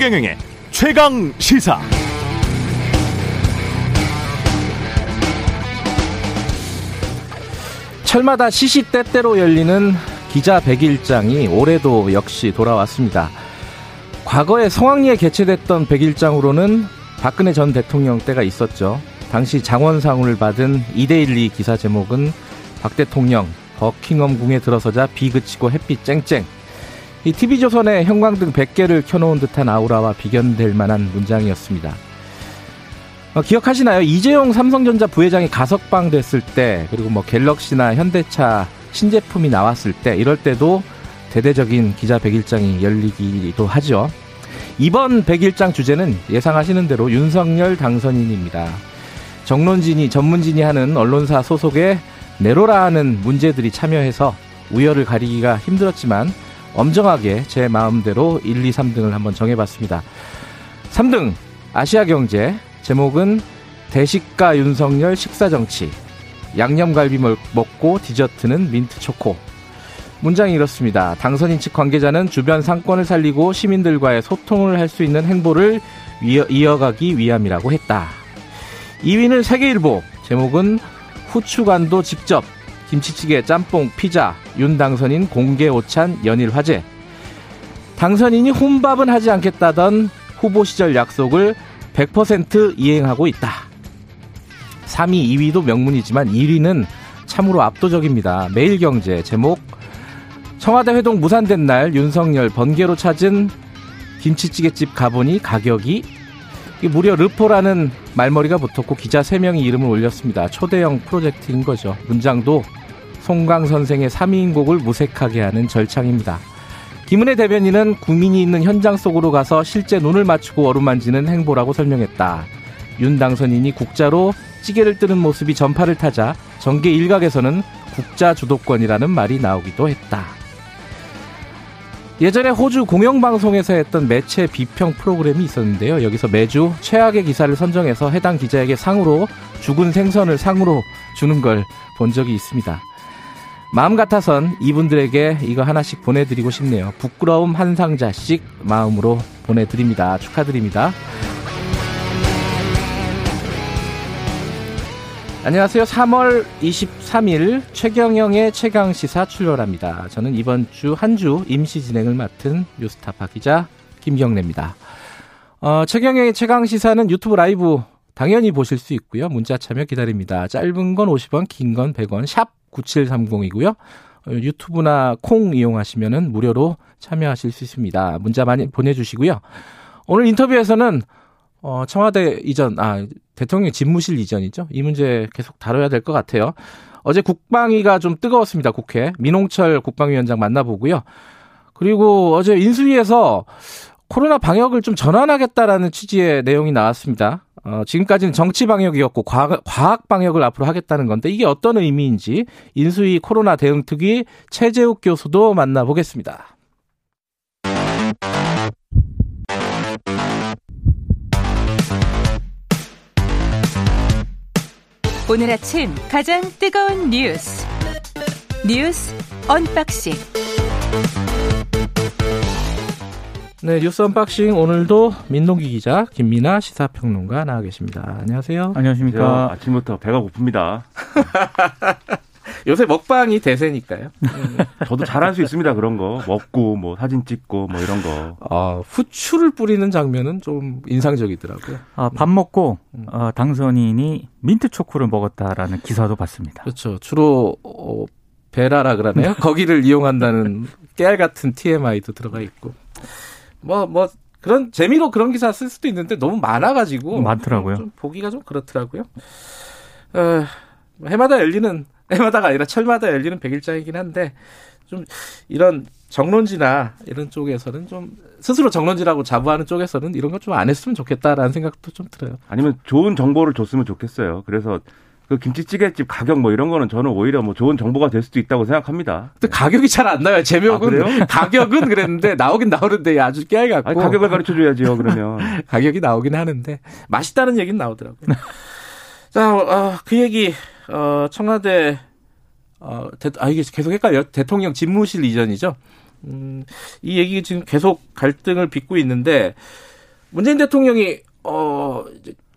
최경영의 최강 시사. 철마다 시시때때로 열리는 기자 백일장이 올해도 역시 돌아왔습니다. 과거에 성황리에 개최됐던 백일장으로는 박근혜 전 대통령 때가 있었죠. 당시 장원상을 받은 이데일리 기사 제목은 박 대통령 버킹엄 궁에 들어서자 비 그치고 햇빛 쨍쨍. 이 TV조선의 형광등 100개를 켜놓은 듯한 아우라와 비견될 만한 문장이었습니다. 어, 기억하시나요? 이재용 삼성전자 부회장이 가석방 됐을 때, 그리고 뭐 갤럭시나 현대차 신제품이 나왔을 때, 이럴 때도 대대적인 기자 백일장이 열리기도 하죠. 이번 백일장 주제는 예상하시는 대로 윤석열 당선인입니다. 정론진이, 전문진이 하는 언론사 소속의 내로라 하는 문제들이 참여해서 우열을 가리기가 힘들었지만 엄정하게 제 마음대로 1, 2, 3등을 한번 정해봤습니다. 3등 아시아경제 제목은 대식가 윤석열 식사정치 양념갈비 먹고 디저트는 민트초코 문장이 이렇습니다. 당선인 측 관계자는 주변 상권을 살리고 시민들과의 소통을 할 수 있는 행보를 이어 가기 위함이라고 했다. 2위는 세계일보 제목은 후추간도 직접 김치찌개, 짬뽕, 피자, 윤 당선인 공개 오찬 연일 화제. 당선인이 혼밥은 하지 않겠다던 후보 시절 약속을 100% 이행하고 있다. 3위, 2위도 명문이지만 1위는 참으로 압도적입니다. 매일경제 제목 청와대 회동 무산된 날 윤석열 번개로 찾은 김치찌개집 가보니 가격이 무려 르포라는 말머리가 붙었고 기자 3명이 이름을 올렸습니다. 초대형 프로젝트인 거죠. 문장도 송강 선생의 3위인 곡을 무색하게 하는 절창입니다. 김은혜 대변인은 국민이 있는 현장 속으로 가서 실제 눈을 맞추고 어루만지는 행보라고 설명했다. 윤 당선인이 국자로 찌개를 뜨는 모습이 전파를 타자 정계 일각에서는 국자 주도권이라는 말이 나오기도 했다. 예전에 호주 공영방송에서 했던 매체 비평 프로그램이 있었는데요. 여기서 매주 최악의 기사를 선정해서 해당 기자에게 상으로 죽은 생선을 상으로 주는 걸 본 적이 있습니다. 마음 같아선 이분들에게 이거 하나씩 보내드리고 싶네요. 부끄러움 한 상자씩 마음으로 보내드립니다. 축하드립니다. 안녕하세요. 3월 23일 최경영의 최강시사 출발합니다. 저는 이번 주한주 임시 진행을 맡은 뉴스타파 기자 김경래입니다. 어, 최경영의 최강시사는 유튜브 라이브 당연히 보실 수 있고요. 문자 참여 기다립니다. 짧은 건 50원, 긴 건 100원, 샵 9730이고요. 어, 유튜브나 콩 이용하시면 무료로 참여하실 수 있습니다. 문자 많이 보내주시고요. 오늘 인터뷰에서는 어, 청와대 이전, 아, 대통령 집무실 이전이죠. 이 문제 계속 다뤄야 될 것 같아요. 어제 국방위가 좀 뜨거웠습니다. 국회. 민홍철 국방위원장 만나보고요. 그리고 어제 인수위에서 코로나 방역을 좀 전환하겠다라는 취지의 내용이 나왔습니다. 어, 지금까지는 정치 방역이었고 과학, 과학 방역을 앞으로 하겠다는 건데 이게 어떤 의미인지 인수위 코로나 대응 특위 최재욱 교수도 만나보겠습니다. 오늘 아침 가장 뜨거운 뉴스 뉴스 언박싱 네, 뉴스 언박싱 오늘도 민동기 기자, 김민아 시사평론가 나와 계십니다. 안녕하세요. 안녕하십니까. 아침부터 배가 고픕니다. 요새 먹방이 대세니까요. 저도 잘할 수 있습니다. 그런 거 먹고 뭐 사진 찍고 뭐 이런 거. 아 후추를 뿌리는 장면은 좀 인상적이더라고요. 아, 밥 먹고 어, 당선인이 민트 초코를 먹었다라는 기사도 봤습니다. 그렇죠. 주로 어, 베라라 그러네요. 거기를 이용한다는 깨알 같은 TMI도 들어가 있고. 뭐, 뭐, 그런, 재미로 그런 기사 쓸 수도 있는데 너무 많아가지고. 많더라고요. 좀 보기가 좀 그렇더라고요. 어, 해마다 열리는, 해마다가 아니라 철마다 열리는 백일장이긴 한데, 좀 이런 정론지나 이런 쪽에서는 좀 스스로 정론지라고 자부하는 쪽에서는 이런 거좀안 했으면 좋겠다라는 생각도 좀 들어요. 아니면 좋은 정보를 줬으면 좋겠어요. 그래서 그 김치찌개집 가격 뭐 이런 거는 저는 오히려 뭐 좋은 정보가 될 수도 있다고 생각합니다. 근데 가격이 잘 안 나요. 제목은 아, 가격은 그랬는데 나오긴 나오는데 아주 깨알 같고. 아니, 가격을 가르쳐 줘야지요. 그러면 가격이 나오긴 하는데 맛있다는 얘기는 나오더라고요. 자, 어, 그 얘기 어, 청와대 어, 대, 아 이게 계속 헷갈려. 대통령 집무실 이전이죠. 음, 이 얘기 지금 계속 갈등을 빚고 있는데 문재인 대통령이 어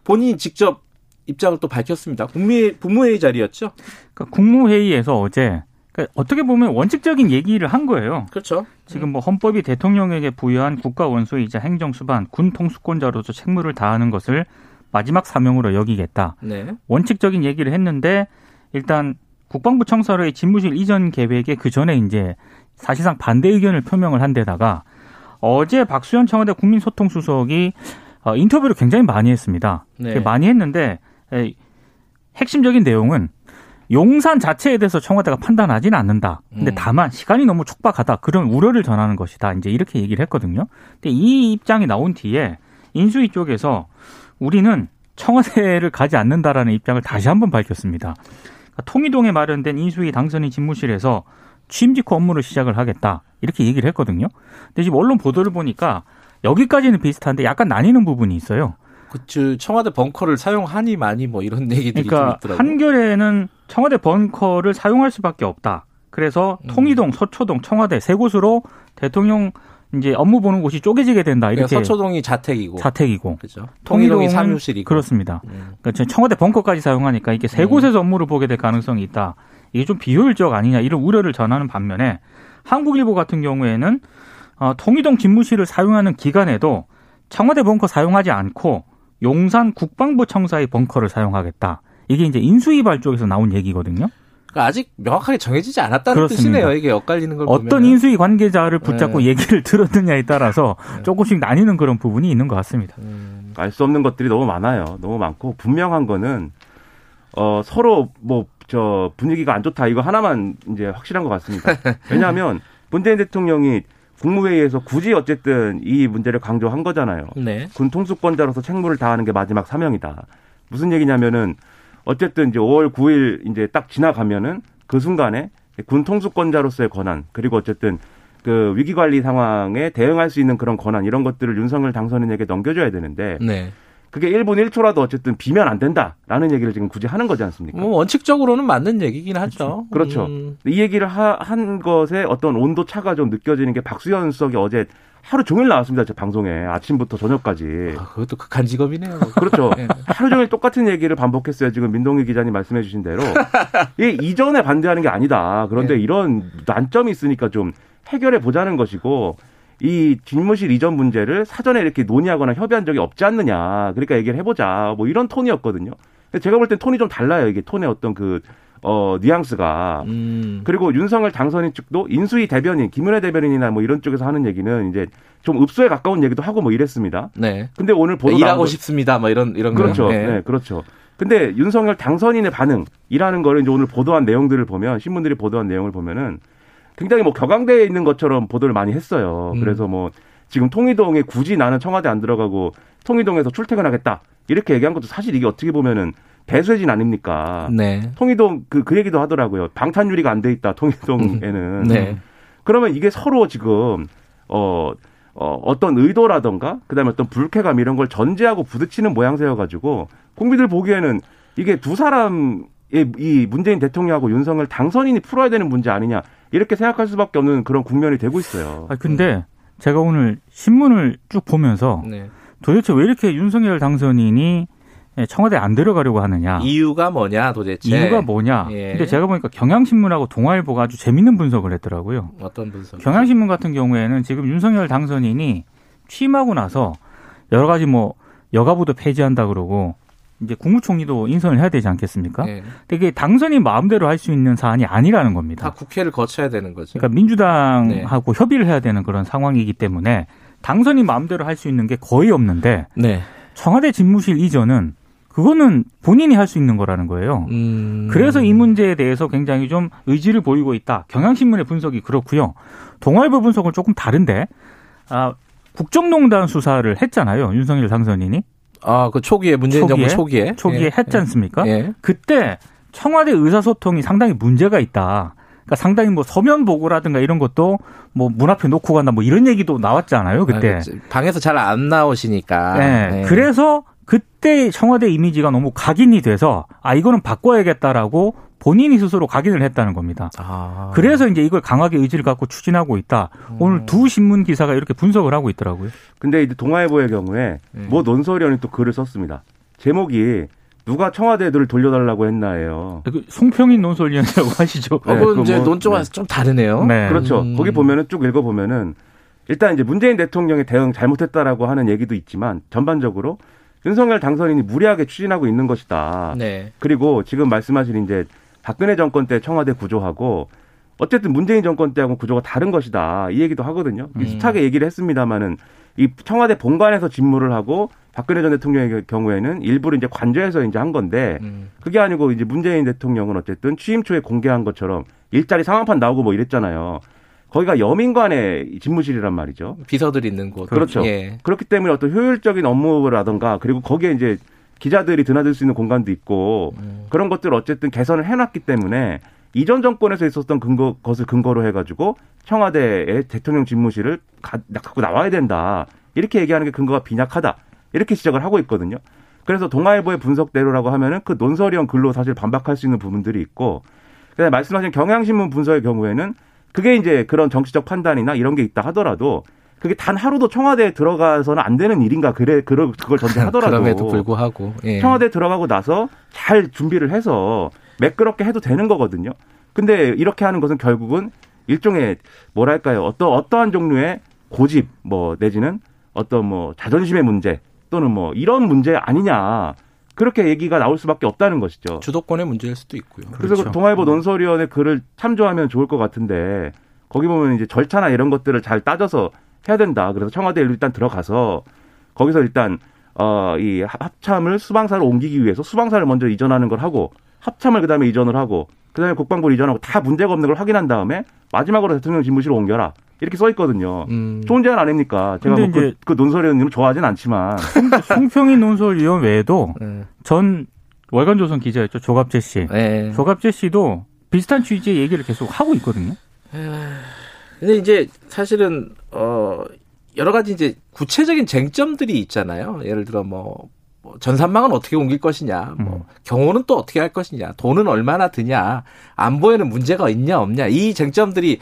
본인이 직접 입장을 또 밝혔습니다. 국무회의, 국무회의 자리였죠. 그러니까 국무회의에서 어제 그러니까 어떻게 보면 원칙적인 얘기를 한 거예요. 그렇죠. 지금 뭐 헌법이 대통령에게 부여한 국가 원수이자 행정 수반, 군 통수권자로서 책무를 다하는 것을 마지막 사명으로 여기겠다. 네. 원칙적인 얘기를 했는데 일단 국방부 청사로의 집무실 이전 계획에 그 전에 이제 사실상 반대 의견을 표명을 한 데다가 어제 박수현 청와대 국민소통수석이 어, 인터뷰를 굉장히 많이 했습니다. 네. 많이 했는데 에, 핵심적인 내용은 용산 자체에 대해서 청와대가 판단하지는 않는다. 근데 음. 다만 시간이 너무 촉박하다. 그런 우려를 전하는 것이다. 이제 이렇게 얘기를 했거든요. 근데 이 입장이 나온 뒤에 인수위 쪽에서 우리는 청와대를 가지 않는다라는 입장을 다시 한번 밝혔습니다. 그러니까 통이동에 마련된 인수위 당선인 집무실에서 취임 직후 업무를 시작을 하겠다. 이렇게 얘기를 했거든요. 근데 지금 언론 보도를 보니까 여기까지는 비슷한데 약간 나뉘는 부분이 있어요. 그치 청와대 벙커를 사용하니 많이 뭐 이런 얘기들이 그러니까 좀 있더라고요. 한겨레는 청와대 벙커를 사용할 수밖에 없다. 그래서 음. 통이동, 서초동, 청와대 세 곳으로 대통령 이제 업무 보는 곳이 쪼개지게 된다. 그러니까 이렇게 서초동이 자택이고 자택이고 그죠. 통일동이 사무실이고 그렇습니다. 음. 그러니까 청와대 벙커까지 사용하니까 이게 세 음. 곳에서 업무를 보게 될 가능성이 있다. 이게 좀 비효율적 아니냐 이런 우려를 전하는 반면에 한국일보 같은 경우에는 어, 통이동 집무실을 사용하는 기간에도 청와대 벙커 사용하지 않고 용산 국방부 청사의 벙커를 사용하겠다. 이게 이제 인수위발 쪽에서 나온 얘기거든요. 그러니까 아직 명확하게 정해지지 않았다는 그렇습니다. 뜻이네요. 이게 엇갈리는 걸 어떤 보면 인수위 관계자를 붙잡고 네. 얘기를 들었느냐에 따라서 네. 조금씩 나뉘는 그런 부분이 있는 것 같습니다. 음, 알수 없는 것들이 너무 많아요. 너무 많고 분명한 거는 어 서로 뭐 저 분위기가 안 좋다 이거 하나만 이제 확실한 것 같습니다. 왜냐하면 문재인 대통령이 국무회의에서 굳이 어쨌든 이 문제를 강조한 거잖아요. 네. 군 통수권자로서 책무를 다하는 게 마지막 사명이다. 무슨 얘기냐면은 어쨌든 이제 5월 9일 이제 딱 지나가면은 그 순간에 군 통수권자로서의 권한 그리고 어쨌든 그 위기 관리 상황에 대응할 수 있는 그런 권한 이런 것들을 윤석열 당선인에게 넘겨줘야 되는데 네. 그게 1분 1초라도 어쨌든 비면 안 된다라는 얘기를 지금 굳이 하는 거지 않습니까? 뭐 원칙적으로는 맞는 얘기긴 하죠. 그렇죠. 음, 이 얘기를 하- 한 것에 어떤 온도 차가 좀 느껴지는 게 박수현 수석이 어제 하루 종일 나왔습니다. 제 방송에 아침부터 저녁까지. 아, 그것도 극한 직업이네요. 그렇죠. 예. 하루 종일 똑같은 얘기를 반복했어요. 지금 민동기 기자님 말씀해 주신 대로. 이 이전에 반대하는 게 아니다. 그런데 네. 이런 난점이 있으니까 좀 해결해 보자는 것이고 이 집무실 이전 문제를 사전에 이렇게 논의하거나 협의한 적이 없지 않느냐. 그러니까 얘기를 해보자. 뭐 이런 톤이었거든요. 제가 볼 땐 톤이 좀 달라요. 이게 톤의 어떤 그, 어, 뉘앙스가. 음, 그리고 윤석열 당선인 측도 인수위 대변인, 김은혜 대변인이나 뭐 이런 쪽에서 하는 얘기는 이제 좀 읍소에 가까운 얘기도 하고 뭐 이랬습니다. 네. 근데 오늘 보도 나온 일하고 거- 싶습니다. 뭐 이런 이런 그렇죠. 거. 네. 그렇죠. 근데 윤석열 당선인의 반응이라는 거를 이제 오늘 보도한 내용들을 보면 신문들이 보도한 내용을 보면은 굉장히 뭐 격앙되어 있는 것처럼 보도를 많이 했어요. 음. 그래서 뭐 지금 통이동에 굳이 나는 청와대 안 들어가고 통이동에서 출퇴근하겠다 이렇게 얘기한 것도 사실 이게 어떻게 보면은 배수진 아닙니까? 네. 통이동 그, 그 얘기도 하더라고요. 방탄유리가 안 돼 있다 통이동에는. 네. 그러면 이게 서로 지금 어, 어 어떤 의도라던가 그 다음에 어떤 불쾌감 이런 걸 전제하고 부딪히는 모양새여 가지고 국민들 보기에는 이게 두 사람의 이 문재인 대통령하고 윤석열 당선인이 풀어야 되는 문제 아니냐 이렇게 생각할 수밖에 없는 그런 국면이 되고 있어요. 아 근데 제가 오늘 신문을 쭉 보면서 네. 도대체 왜 이렇게 윤석열 당선인이 청와대 안 들어가려고 하느냐? 이유가 뭐냐 도대체? 이유가 뭐냐? 예. 근데 제가 보니까 경향신문하고 동아일보가 아주 재밌는 분석을 했더라고요. 어떤 분석? 경향신문 같은 경우에는 지금 윤석열 당선인이 취임하고 나서 여러 가지 뭐 여가부도 폐지한다 그러고 이제 국무총리도 인선을 해야 되지 않겠습니까? 네. 이게 당선인 마음대로 할 수 있는 사안이 아니라는 다 겁니다. 국회를 거쳐야 되는 거죠. 그러니까 민주당하고 협의를 해야 되는 그런 상황이기 때문에 당선인 마음대로 할 수 있는 게 거의 없는데 네. 청와대 집무실 이전은 그거는 본인이 할 수 있는 거라는 거예요. 음. 그래서 이 문제에 대해서 굉장히 좀 의지를 보이고 있다. 경향신문의 분석이 그렇고요. 동아일보 분석은 조금 다른데, 아, 국정농단 수사를 했잖아요. 윤석열 당선인이. 아, 그 초기에 문재인 초기에? 정부 초기에 초기에 예. 했지 않습니까? 예. 그때 청와대 의사소통이 상당히 문제가 있다. 그러니까 상당히 뭐 서면 보고라든가 이런 것도 뭐 문 앞에 놓고 간다 뭐 이런 얘기도 나왔잖아요. 그때. 아, 방에서 잘 안 나오시니까. 네. 네. 그래서 그때 청와대 이미지가 너무 각인이 돼서 아 이거는 바꿔야겠다라고 본인이 스스로 각인을 했다는 겁니다. 아. 그래서 이제 이걸 강하게 의지를 갖고 추진하고 있다. 오늘 두 신문 기사가 이렇게 분석을 하고 있더라고요. 근데 이제 동아일보의 경우에 네. 뭐 논설위원이 또 글을 썼습니다. 제목이 누가 청와대 애들을 돌려달라고 했나예요. 그 송평인 논설위원이라고 하시죠. 어, 네, 그건 이제 뭐- 논조가 좀 다르네요. 네. 그렇죠. 음. 거기 보면은 쭉 읽어보면은 일단 이제 문재인 대통령의 대응 잘못했다라고 하는 얘기도 있지만 전반적으로 윤석열 당선인이 무리하게 추진하고 있는 것이다. 네. 그리고 지금 말씀하신 이제 박근혜 정권 때 청와대 구조하고 어쨌든 문재인 정권 때하고 구조가 다른 것이다. 이 얘기도 하거든요. 음. 비슷하게 얘기를 했습니다마는 이 청와대 본관에서 집무를 하고 박근혜 전 대통령의 경우에는 일부를 이제 관저에서 이제 한 건데 음. 그게 아니고 이제 문재인 대통령은 어쨌든 취임 초에 공개한 것처럼 일자리 상황판 나오고 뭐 이랬잖아요. 거기가 여민관의 집무실이란 말이죠. 비서들 있는 곳. 그렇죠. 예. 그렇기 때문에 어떤 효율적인 업무라든가 그리고 거기에 이제 기자들이 드나들 수 있는 공간도 있고 음. 그런 것들을 어쨌든 개선을 해놨기 때문에 이전 정권에서 있었던 근거 것을 근거로 해가지고 청와대의 대통령 집무실을 가, 갖고 나와야 된다 이렇게 얘기하는 게 근거가 빈약하다 이렇게 지적을 하고 있거든요. 그래서 동아일보의 분석대로라고 하면은 그 논설위원 글로 사실 반박할 수 있는 부분들이 있고 그다음에 말씀하신 경향신문 분석의 경우에는 그게 이제 그런 정치적 판단이나 이런 게 있다 하더라도 그게 단 하루도 청와대에 들어가서는 안 되는 일인가 그래 그걸 그걸 전제하더라도 그럼에도 불구하고 예. 청와대 들어가고 나서 잘 준비를 해서 매끄럽게 해도 되는 거거든요. 근데 이렇게 하는 것은 결국은 일종의 뭐랄까요 어떤 어떠한 종류의 고집 뭐 내지는 어떤 뭐 자존심의 문제 또는 뭐 이런 문제 아니냐 그렇게 얘기가 나올 수밖에 없다는 것이죠. 주도권의 문제일 수도 있고요. 그래서 그렇죠. 동아일보 논설위원회 글을 참조하면 좋을 것 같은데 거기 보면 이제 절차나 이런 것들을 잘 따져서 해야 된다. 그래서 청와대에 일단 들어가서 거기서 일단 어 이 합참을 수방사로 옮기기 위해서 수방사를 먼저 이전하는 걸 하고 합참을 그다음에 이전을 하고 그다음에 국방부를 이전하고 다 문제가 없는 걸 확인한 다음에 마지막으로 대통령 집무실을 옮겨라. 이렇게 써 있거든요. 음. 좋은 제안 아닙니까? 제가 뭐 그, 이제- 그 논설위원님은 좋아하진 않지만 송평인 논설위원 외에도 예. 전 월간 조선 기자였죠. 조갑재 씨. 예. 조갑재 씨도 비슷한 취지의 얘기를 계속 하고 있거든요. 근데 이제 사실은 어 여러 가지 이제 구체적인 쟁점들이 있잖아요. 예를 들어 뭐, 뭐 전산망은 어떻게 옮길 것이냐, 뭐 음. 경호는 또 어떻게 할 것이냐, 돈은 얼마나 드냐, 안보에는 문제가 있냐 없냐 이 쟁점들이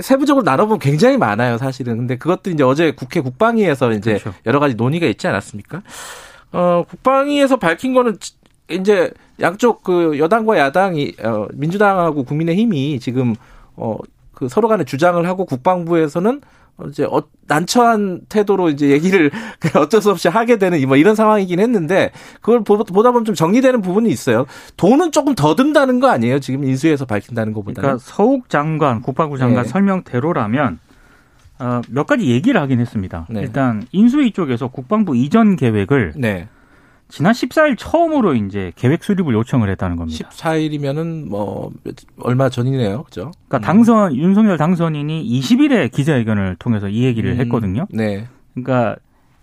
세부적으로 나눠보면 굉장히 많아요, 사실은. 근데 그것도 이제 어제 국회 국방위에서 이제 그렇죠. 여러 가지 논의가 있지 않았습니까? 어 국방위에서 밝힌 거는 이제 양쪽 그 여당과 야당이 어 민주당하고 국민의힘이 지금 어 그 서로 간에 주장을 하고 국방부에서는 어, 이제 어, 난처한 태도로 이제 얘기를 어쩔 수 없이 하게 되는 뭐 이런 상황이긴 했는데 그걸 보- 보다 보면 좀 정리되는 부분이 있어요. 돈은 조금 더 든다는 거 아니에요? 지금 인수해서 밝힌다는 것보다는. 그러니까 서욱 장관, 국방부 장관 네. 설명대로라면 어, 몇 가지 얘기를 하긴 했습니다. 네. 일단 인수위 쪽에서 국방부 이전 계획을 네. 지난 14일 처음으로 이제 계획 수립을 요청을 했다는 겁니다. 14일이면은 뭐 얼마 전이네요. 그죠? 그러니까 음. 당선 윤석열 당선인이 20일에 기자회견을 통해서 이 얘기를 음, 했거든요. 네. 그러니까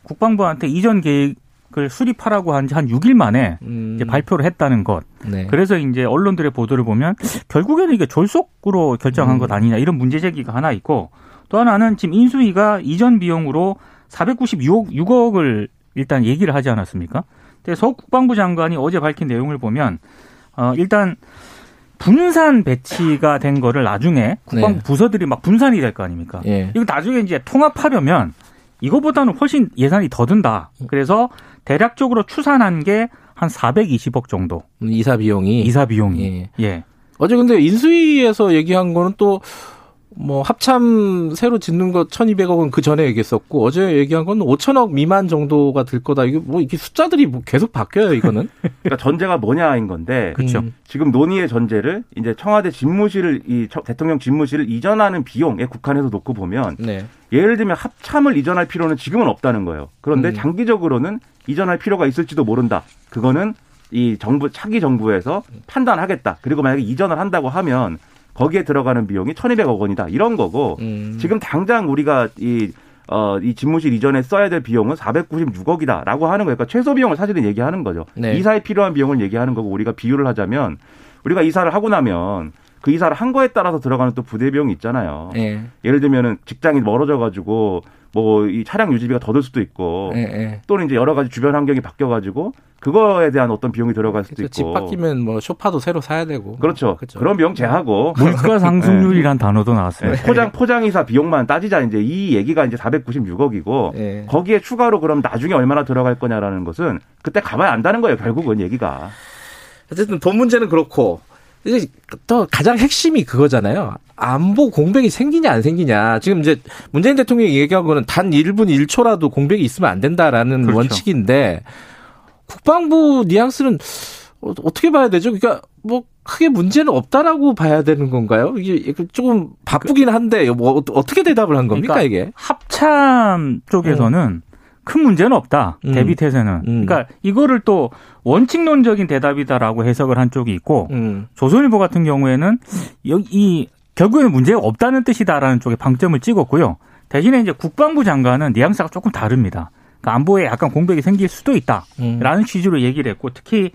국방부한테 이전 계획을 수립하라고 한 지한 6일 만에 음, 이제 발표를 했다는 것. 네. 그래서 이제 언론들의 보도를 보면 결국에는 이게 졸속으로 결정한 음. 것 아니냐 이런 문제 제기가 하나 있고 또 하나는 지금 인수위가 이전 비용으로 496억 6억을 일단 얘기를 하지 않았습니까? 근데 서 국방부 장관이 어제 밝힌 내용을 보면 어 일단 분산 배치가 된 거를 나중에 국방부 네. 부서들이 막 분산이 될 거 아닙니까? 예. 이거 나중에 이제 통합하려면 이거보다는 훨씬 예산이 더 든다. 그래서 대략적으로 추산한 게 한 420억 정도 이사 비용이 이사 비용이. 예. 예. 어제 근데 인수위에서 얘기한 거는 또 뭐 합참 새로 짓는 거 1,200억은 그 전에 얘기했었고 어제 얘기한 건 5천억 미만 정도가 들 거다. 이게 뭐 이게 숫자들이 뭐 계속 바뀌어요, 이거는. 그러니까 전제가 뭐냐인 건데 그렇죠. 음, 지금 논의의 전제를 이제 청와대 집무실을 이 처- 대통령 집무실을 이전하는 비용에 국한해서 놓고 보면 네. 예를 들면 합참을 이전할 필요는 지금은 없다는 거예요. 그런데 음. 장기적으로는 이전할 필요가 있을지도 모른다. 그거는 이 정부 차기 정부에서 판단하겠다. 그리고 만약에 이전을 한다고 하면 거기에 들어가는 비용이 1,200억 원이다. 이런 거고 음. 지금 당장 우리가 이 어, 이 집무실 이전에 써야 될 비용은 496억이다라고 하는 거예요. 그러니까 최소 비용을 사실은 얘기하는 거죠. 네. 이사에 필요한 비용을 얘기하는 거고 우리가 비유를 하자면 우리가 이사를 하고 나면 그 이사를 한 거에 따라서 들어가는 또 부대 비용이 있잖아요. 예. 예를 들면은 직장이 멀어져 가지고 뭐 이 차량 유지비가 더 들 수도 있고 예, 예. 또는 이제 여러 가지 주변 환경이 바뀌어 가지고 그거에 대한 어떤 비용이 들어갈 수도 그래서 있고 집 바뀌면 뭐 소파도 새로 사야 되고. 그렇죠. 그렇죠. 그런 비용 제하고 물가 상승률이란 단어도 나왔어요. 네, 포장 포장 이사 비용만 따지자 이제 이 얘기가 이제 496억이고 예. 거기에 추가로 그럼 나중에 얼마나 들어갈 거냐라는 것은 그때 가봐야 안다는 거예요. 결국은 얘기가. 어쨌든 돈 문제는 그렇고 이제 또 가장 핵심이 그거잖아요. 안보 공백이 생기냐 안 생기냐. 지금 이제 문재인 대통령이 얘기한 거는 단 1분 1초라도 공백이 있으면 안 된다라는 그렇죠. 원칙인데 국방부 뉘앙스는 어- 어떻게 봐야 되죠? 그러니까 뭐 크게 문제는 없다라고 봐야 되는 건가요? 이게 조금 바쁘긴 한데 뭐 어- 어떻게 대답을 한 겁니까 그러니까 이게? 합참 쪽에서는 큰 문제는 없다. 음. 대비 태세는. 음. 그러니까 이거를 또 원칙론적인 대답이다라고 해석을 한 쪽이 있고 음. 조선일보 같은 경우에는 이 결국에는 문제가 없다는 뜻이다라는 쪽에 방점을 찍었고요. 대신에 이제 국방부 장관은 뉘앙스가 조금 다릅니다. 그러니까 안보에 약간 공백이 생길 수도 있다라는 음. 취지로 얘기를 했고 특히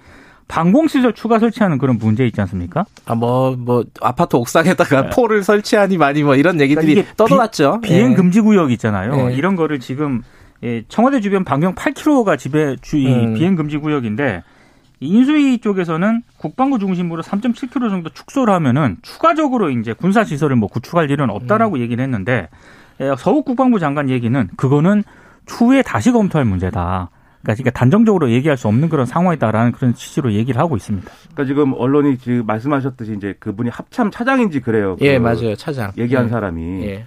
방공시설 추가 설치하는 그런 문제 있지 않습니까? 아, 뭐, 뭐, 아파트 옥상에다가 포를 설치하니 많이 뭐 이런 얘기들이 네. 그러니까 떠돌았죠. 비행 예. 금지 구역 있잖아요. 예. 이런 거를 지금 예, 청와대 주변 반경 8km가 지배 주이 음. 비행 금지 구역인데 인수위 쪽에서는 국방부 중심으로 3.7km 정도 축소를 하면은 추가적으로 이제 군사 시설을 뭐 구축할 일은 없다라고 얘기를 했는데 예, 서욱 국방부 장관 얘기는 그거는 추후에 다시 검토할 문제다. 그러니까 단정적으로 얘기할 수 없는 그런 상황이다라는 그런 취지로 얘기를 하고 있습니다. 그러니까 지금 언론이 지금 말씀하셨듯이 이제 그분이 합참 차장인지 그래요. 예, 그 맞아요. 차장. 얘기한 예. 사람이. 예.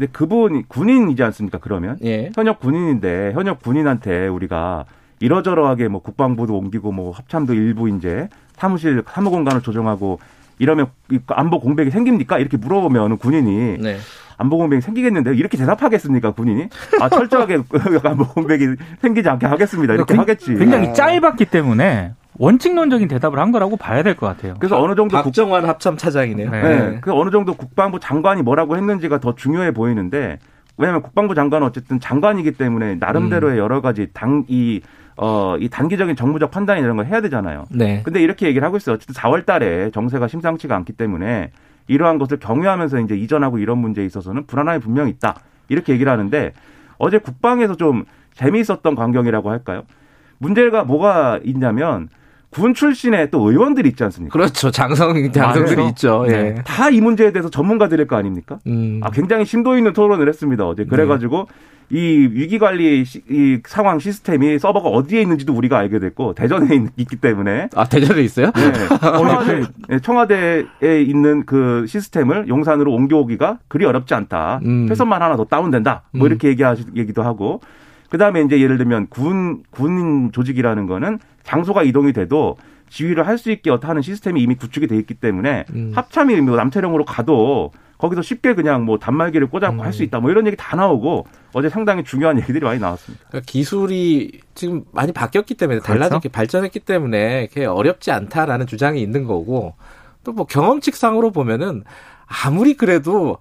근데 그분이 군인이지 않습니까? 그러면 예. 현역 군인인데 현역 군인한테 우리가 이러저러하게 뭐 국방부도 옮기고 뭐 합참도 일부 이제 사무실 사무 공간을 조정하고 이러면 이 안보 공백이 생깁니까? 이렇게 물어보면 군인이 네. 안보 공백이 생기겠는데요. 이렇게 대답하겠습니까, 군인이? 아, 철저하게 안보 공백이 생기지 않게 하겠습니다. 이렇게 굉- 하겠지. 굉장히 짧았기 때문에 원칙론적인 대답을 한 거라고 봐야 될 것 같아요. 그래서 어느 정도 국, 박정환 합참 차장이네요. 네. 네, 그 어느 정도 국방부 장관이 뭐라고 했는지가 더 중요해 보이는데 왜냐하면 국방부 장관은 어쨌든 장관이기 때문에 나름대로의 여러 가지 당이 어, 이 단기적인 정무적 판단 이런 걸 해야 되잖아요. 네. 근데 이렇게 얘기를 하고 있어요. 어쨌든 4월 달에 정세가 심상치가 않기 때문에 이러한 것을 경유하면서 이제 이전하고 이런 문제에 있어서는 불안함이 분명히 있다. 이렇게 얘기를 하는데 어제 국방에서 좀 재미있었던 광경이라고 할까요? 문제가 뭐가 있냐면 군 출신의 또 의원들이 있지 않습니까? 그렇죠. 장성, 장성들이 맞아요. 있죠. 예. 다 이 문제에 대해서 전문가들일 거 아닙니까? 음. 아, 굉장히 심도 있는 토론을 했습니다. 어제. 그래가지고 이 위기 관리 시- 이 상황 시스템이 서버가 어디에 있는지도 우리가 알게 됐고 대전에 있, 있기 때문에 아, 대전에 있어요? 네. 청와대, 네, 청와대에 있는 그 시스템을 용산으로 옮겨오기가 그리 어렵지 않다. 음. 회선만 하나 더 다운된다. 뭐 음. 이렇게 얘기하시, 얘기도 하고. 그 다음에 이제 예를 들면 군, 군 조직이라는 거는 장소가 이동이 돼도 지휘를 할 수 있게 하는 시스템이 이미 구축이 돼 있기 때문에 음. 합참이 뭐 남태령으로 가도 거기서 쉽게 그냥 뭐 단말기를 꽂아고 음. 할수 있다. 뭐 이런 얘기 다 나오고 어제 상당히 중요한 얘기들이 많이 나왔습니다. 그러니까 기술이 지금 많이 바뀌었기 때문에 달라졌기 발전했기 때문에 그게 어렵지 않다라는 주장이 있는 거고 또 뭐 경험칙상으로 보면은 아무리 그래도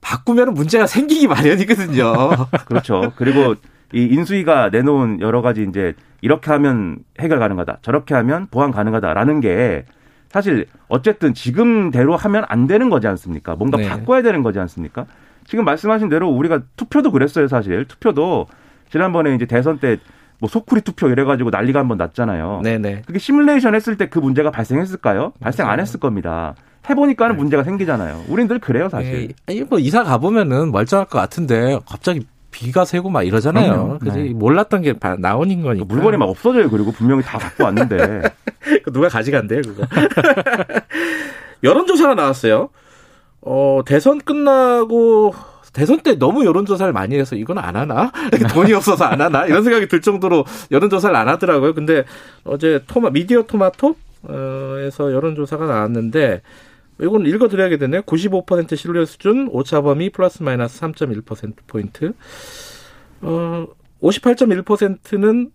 바꾸면 문제가 생기기 마련이거든요. 그렇죠. 그리고 이 인수위가 내놓은 여러 가지 이제 이렇게 하면 해결 가능하다, 저렇게 하면 보완 가능하다라는 게 사실 어쨌든 지금대로 하면 안 되는 거지 않습니까? 뭔가 네. 바꿔야 되는 거지 않습니까? 지금 말씀하신 대로 우리가 투표도 그랬어요, 사실. 투표도 지난번에 이제 대선 때 뭐 소쿠리 투표 이래가지고 난리가 한 번 났잖아요. 네네. 그게 시뮬레이션 했을 때 그 문제가 발생했을까요? 발생 안 했을 겁니다. 해보니까는 문제가 생기잖아요. 우린 늘 그래요, 사실. 예, 아니, 뭐 이사 가보면은 멀쩡할 것 같은데 갑자기 비가 새고 막 이러잖아요. 그래서 네. 몰랐던 게 바- 나오는 거니까. 물건이 막 없어져요. 그리고 분명히 다 갖고 왔는데. 그 누가 가져간대요, 그거. 여론조사가 나왔어요. 어, 대선 끝나고, 대선 때 너무 여론조사를 많이 해서 이건 안 하나? 돈이 없어서 안 하나? 이런 생각이 들 정도로 여론조사를 안 하더라고요. 근데 어제 토마, 미디어 토마토? 어, 에서 여론조사가 나왔는데, 이건 읽어드려야 되네요. 95% 신뢰 수준, 오차범위 플러스 마이너스 3.1%포인트. 어, 58.1%는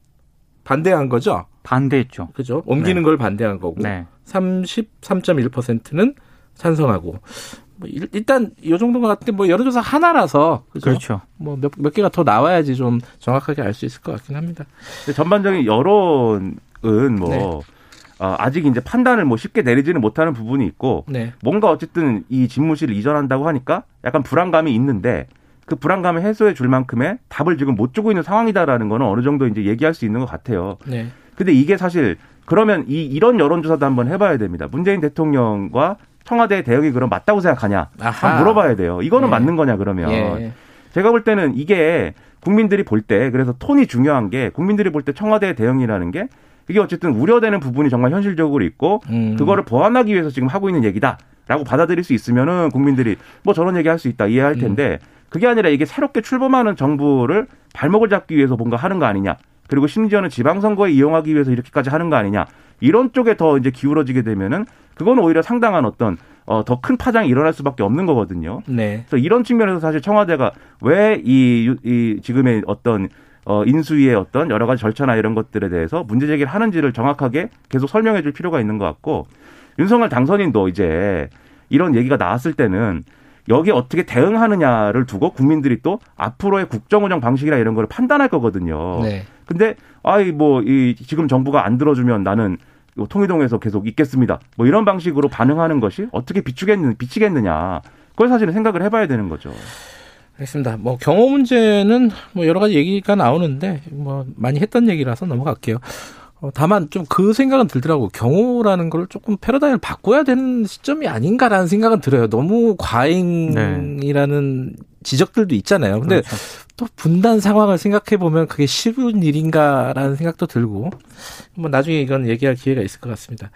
반대한 거죠? 반대했죠. 그죠? 옮기는 네. 걸 반대한 거고. 네. 33.1%는 찬성하고. 뭐 일- 일단 이 정도인 것 같은데 뭐 여론조사 하나라서 그죠? 그렇죠. 뭐몇 몇 개가 더 나와야지 좀 정확하게 알 수 있을 것 같긴 합니다. 전반적인 여론은 뭐 네. 어, 아직 이제 판단을 뭐 쉽게 내리지는 못하는 부분이 있고 네. 뭔가 어쨌든 이 집무실을 이전한다고 하니까 약간 불안감이 있는데 그 불안감을 해소해 줄 만큼의 답을 지금 못 주고 있는 상황이다라는 거는 어느 정도 이제 얘기할 수 있는 것 같아요. 네. 근데 이게 사실 그러면 이 이런 여론조사도 한번 해봐야 됩니다. 문재인 대통령과 청와대의 대응이 그럼 맞다고 생각하냐? 아하. 한번 물어봐야 돼요. 이거는 예. 맞는 거냐 그러면 예. 제가 볼 때는 이게 국민들이 볼 때 그래서 톤이 중요한 게 국민들이 볼 때 청와대의 대응이라는 게 이게 어쨌든 우려되는 부분이 정말 현실적으로 있고 음. 그거를 보완하기 위해서 지금 하고 있는 얘기다라고 받아들일 수 있으면은 국민들이 뭐 저런 얘기 할 수 있다 이해할 음. 텐데 그게 아니라 이게 새롭게 출범하는 정부를 발목을 잡기 위해서 뭔가 하는 거 아니냐 그리고 심지어는 지방선거에 이용하기 위해서 이렇게까지 하는 거 아니냐 이런 쪽에 더 이제 기울어지게 되면은 그건 오히려 상당한 어떤 어, 더 큰 파장이 일어날 수밖에 없는 거거든요. 네. 그래서 이런 측면에서 사실 청와대가 왜이 이 지금의 어떤 어 인수위의 어떤 여러 가지 절차나 이런 것들에 대해서 문제 제기를 하는지를 정확하게 계속 설명해 줄 필요가 있는 것 같고 윤석열 당선인도 이제 이런 얘기가 나왔을 때는 여기에 어떻게 대응하느냐를 두고 국민들이 또 앞으로의 국정 운영 방식이나 이런 걸 판단할 거거든요. 네. 근데 아이 뭐 이 지금 정부가 안 들어주면 나는 요 통일동에서 계속 있겠습니다. 뭐 이런 방식으로 반응하는 것이 어떻게 비추겠느 비치겠느냐. 그걸 사실은 생각을 해봐야 되는 거죠. 알겠습니다. 뭐 경호 문제는 뭐 여러 가지 얘기가 나오는데 뭐 많이 했던 얘기라서 넘어갈게요. 어, 다만 좀 그 생각은 들더라고. 경호라는 걸 조금 패러다임을 바꿔야 되는 시점이 아닌가라는 생각은 들어요. 너무 과잉이라는 지적들도 있잖아요. 근데 그렇죠. 또 분단 상황을 생각해 보면 그게 쉬운 일인가라는 생각도 들고 뭐 나중에 이건 얘기할 기회가 있을 것 같습니다.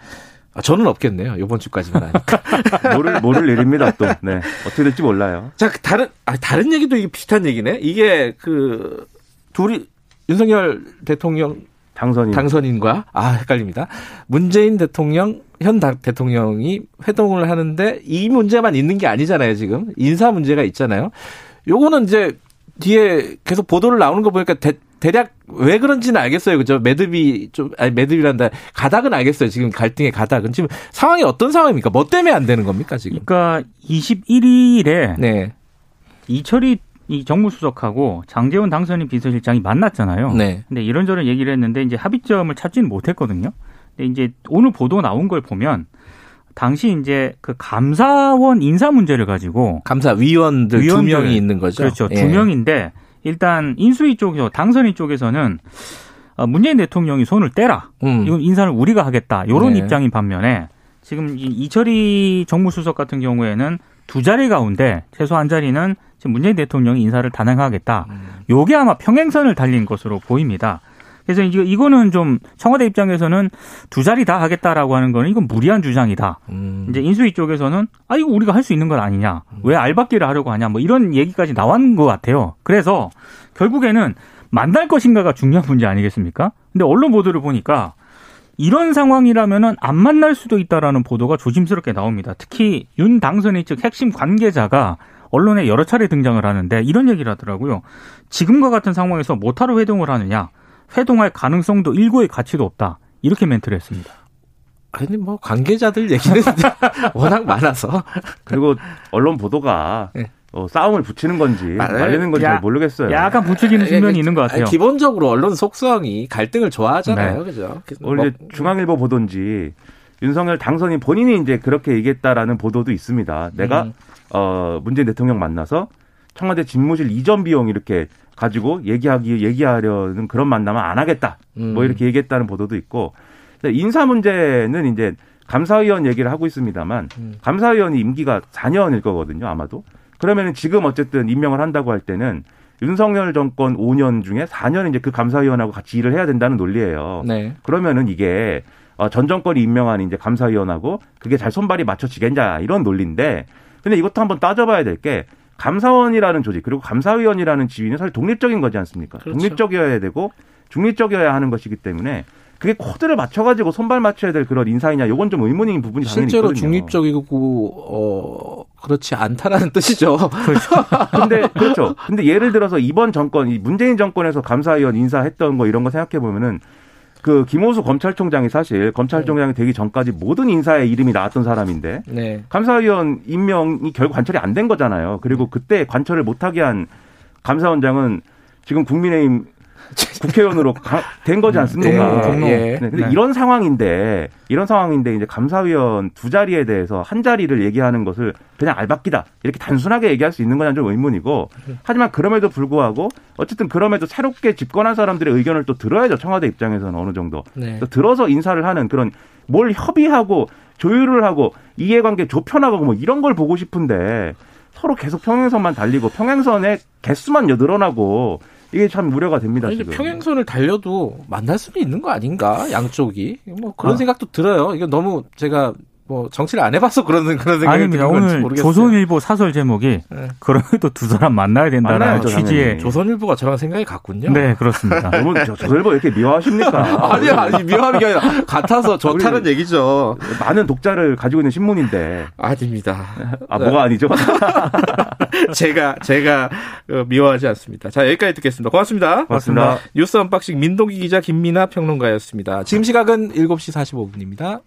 아, 저는 없겠네요. 이번 주까지만 하니까. 모를 모를 일입니다. 또 네. 어떻게 될지 몰라요. 자, 그 다른, 아, 다른 얘기도 이게 비슷한 얘기네? 이게 그, 둘이, 윤석열 대통령 당선인 당선인과, 아, 헷갈립니다. 문재인 대통령, 현 당- 대통령이 회동을 하는데 이 문제만 있는 게 아니잖아요, 지금. 인사 문제가 있잖아요. 요거는 이제 뒤에 계속 보도를 나오는 거 보니까 대, 대략 왜 그런지는 알겠어요. 그죠? 매듭이 좀, 아니, 매듭이란다. 가닥은 알겠어요. 지금 갈등의 가닥은. 지금 상황이 어떤 상황입니까? 뭐 때문에 안 되는 겁니까, 지금? 그러니까 21일에 네. 이철이 이 정무 수석하고 장재원 당선인 비서실장이 만났잖아요. 네. 근데 이런저런 얘기를 했는데 이제 합의점을 찾지는 못했거든요. 근데 이제 오늘 보도 나온 걸 보면 당시 이제 그 감사원 인사 문제를 가지고 감사위원들 두 위원들. 명이 있는 거죠. 그렇죠. 예. 두 명인데 일단 인수위 쪽에서 당선인 쪽에서는 어, 문재인 대통령이 손을 떼라. 음. 이건 인사를 우리가 하겠다. 요런 네. 입장인 반면에 지금 이 이철희 정무수석 같은 경우에는 두 자리 가운데 최소 한 자리는 지금 문재인 대통령이 인사를 단행하겠다. 음. 요게 아마 평행선을 달린 것으로 보입니다. 그래서 이제 이거는 좀 청와대 입장에서는 두 자리 다 하겠다라고 하는 거는 이건 무리한 주장이다. 음. 이제 인수위 쪽에서는 아 이거 우리가 할 수 있는 건 아니냐 왜 알박기를 하려고 하냐 뭐 이런 얘기까지 나온 것 같아요. 그래서 결국에는 만날 것인가가 중요한 문제 아니겠습니까? 근데 언론 보도를 보니까 이런 상황이라면은 안 만날 수도 있다라는 보도가 조심스럽게 나옵니다. 특히 윤 당선인 측 핵심 관계자가 언론에 여러 차례 등장을 하는데 이런 얘기를 하더라고요. 지금과 같은 상황에서 못하러 회동을 하느냐? 회동할 가능성도 일고의 가치도 없다. 이렇게 멘트를 했습니다. 아니 뭐 관계자들 얘기는 워낙 많아서 그리고 언론 보도가 네. 어, 싸움을 붙이는 건지 맞아요. 말리는 건지 야- 잘 모르겠어요. 약간 부추기는 측면이 있는 것 같아요. 아니, 기본적으로 언론 속성이 갈등을 좋아하잖아요, 네. 그죠? 오늘 이제 뭐, 중앙일보 보도인지 윤석열 당선인 본인이 이제 그렇게 얘기했다라는 보도도 있습니다. 내가 음. 어 문재인 대통령 만나서 청와대 집무실 이전 비용 이렇게 가지고 얘기하기 얘기하려는 그런 만남은 안 하겠다. 음. 뭐 이렇게 얘기했다는 보도도 있고 인사 문제는 이제 감사위원 얘기를 하고 있습니다만 음. 감사위원이 임기가 4년일 거거든요 아마도 그러면은 지금 어쨌든 임명을 한다고 할 때는 윤석열 정권 5년 중에 4년 이제 그 감사위원하고 같이 일을 해야 된다는 논리예요. 네. 그러면은 이게 어, 전 정권이 임명한 이제 감사위원하고 그게 잘 손발이 맞춰지겠냐 이런 논리인데 근데 이것도 한번 따져봐야 될 게 감사원이라는 조직 그리고 감사위원이라는 지위는 사실 독립적인 거지 않습니까? 그렇죠. 독립적이어야 되고 중립적이어야 하는 것이기 때문에 그게 코드를 맞춰가지고 손발 맞춰야 될 그런 인사이냐 요건 좀 의문인 부분이 당연히 실제로 있거든요. 중립적이고 어 그렇지 않다라는 뜻이죠. 근데 그렇죠. 근데 예를 들어서 이번 정권, 이 문재인 정권에서 감사위원 인사했던 거 이런 거 생각해 보면은 그 김호수 검찰총장이 사실 검찰총장이 되기 전까지 모든 인사의 이름이 나왔던 사람인데 네. 감사위원 임명이 결국 관철이 안 된 거잖아요. 그리고 그때 관철을 못하게 한 감사원장은 지금 국민의힘 국회의원으로 가- 된 거지 않습니까? 예, 공로. 예. 네, 근데 네. 이런 상황인데 이런 상황인데 이제 감사위원 두 자리에 대해서 한 자리를 얘기하는 것을 그냥 알박기다 이렇게 단순하게 얘기할 수 있는 건좀 의문이고 하지만 그럼에도 불구하고 어쨌든 그럼에도 새롭게 집권한 사람들의 의견을 또 들어야죠 청와대 입장에서는 어느 정도 네. 또 들어서 인사를 하는 그런 뭘 협의하고 조율을 하고 이해관계 좁혀나가고 뭐 이런 걸 보고 싶은데 서로 계속 평행선만 달리고 평행선의 개수만 늘어나고 이게 참 우려가 됩니다 아니, 지금. 평행선을 달려도 만날 수는 있는 거 아닌가 양쪽이 뭐 그런 아. 생각도 들어요. 이거 너무 제가 뭐 정치를 안 해봐서 그런 그런 생각이 아닙니다. 드는 건지 오늘 모르겠어요. 조선일보 사설 제목이 네. 그럼에도 두 사람 만나야 된다는 취지의 당연히. 조선일보가 저랑 생각이 같군요. 네 그렇습니다. 너무 저- 조선일보 왜 이렇게 미워하십니까? 아니 아니 미워하는 게 아니라 같아서 좋다는 얘기죠. 많은 독자를 가지고 있는 신문인데 아닙니다. 아 뭐가 아니죠? 제가 제가 어, 미워하지 않습니다. 자 여기까지 듣겠습니다. 고맙습니다. 고맙습니다. 뉴스 언박싱 민동기 기자 김민아 평론가였습니다. 지금 시각은 7시 45분입니다.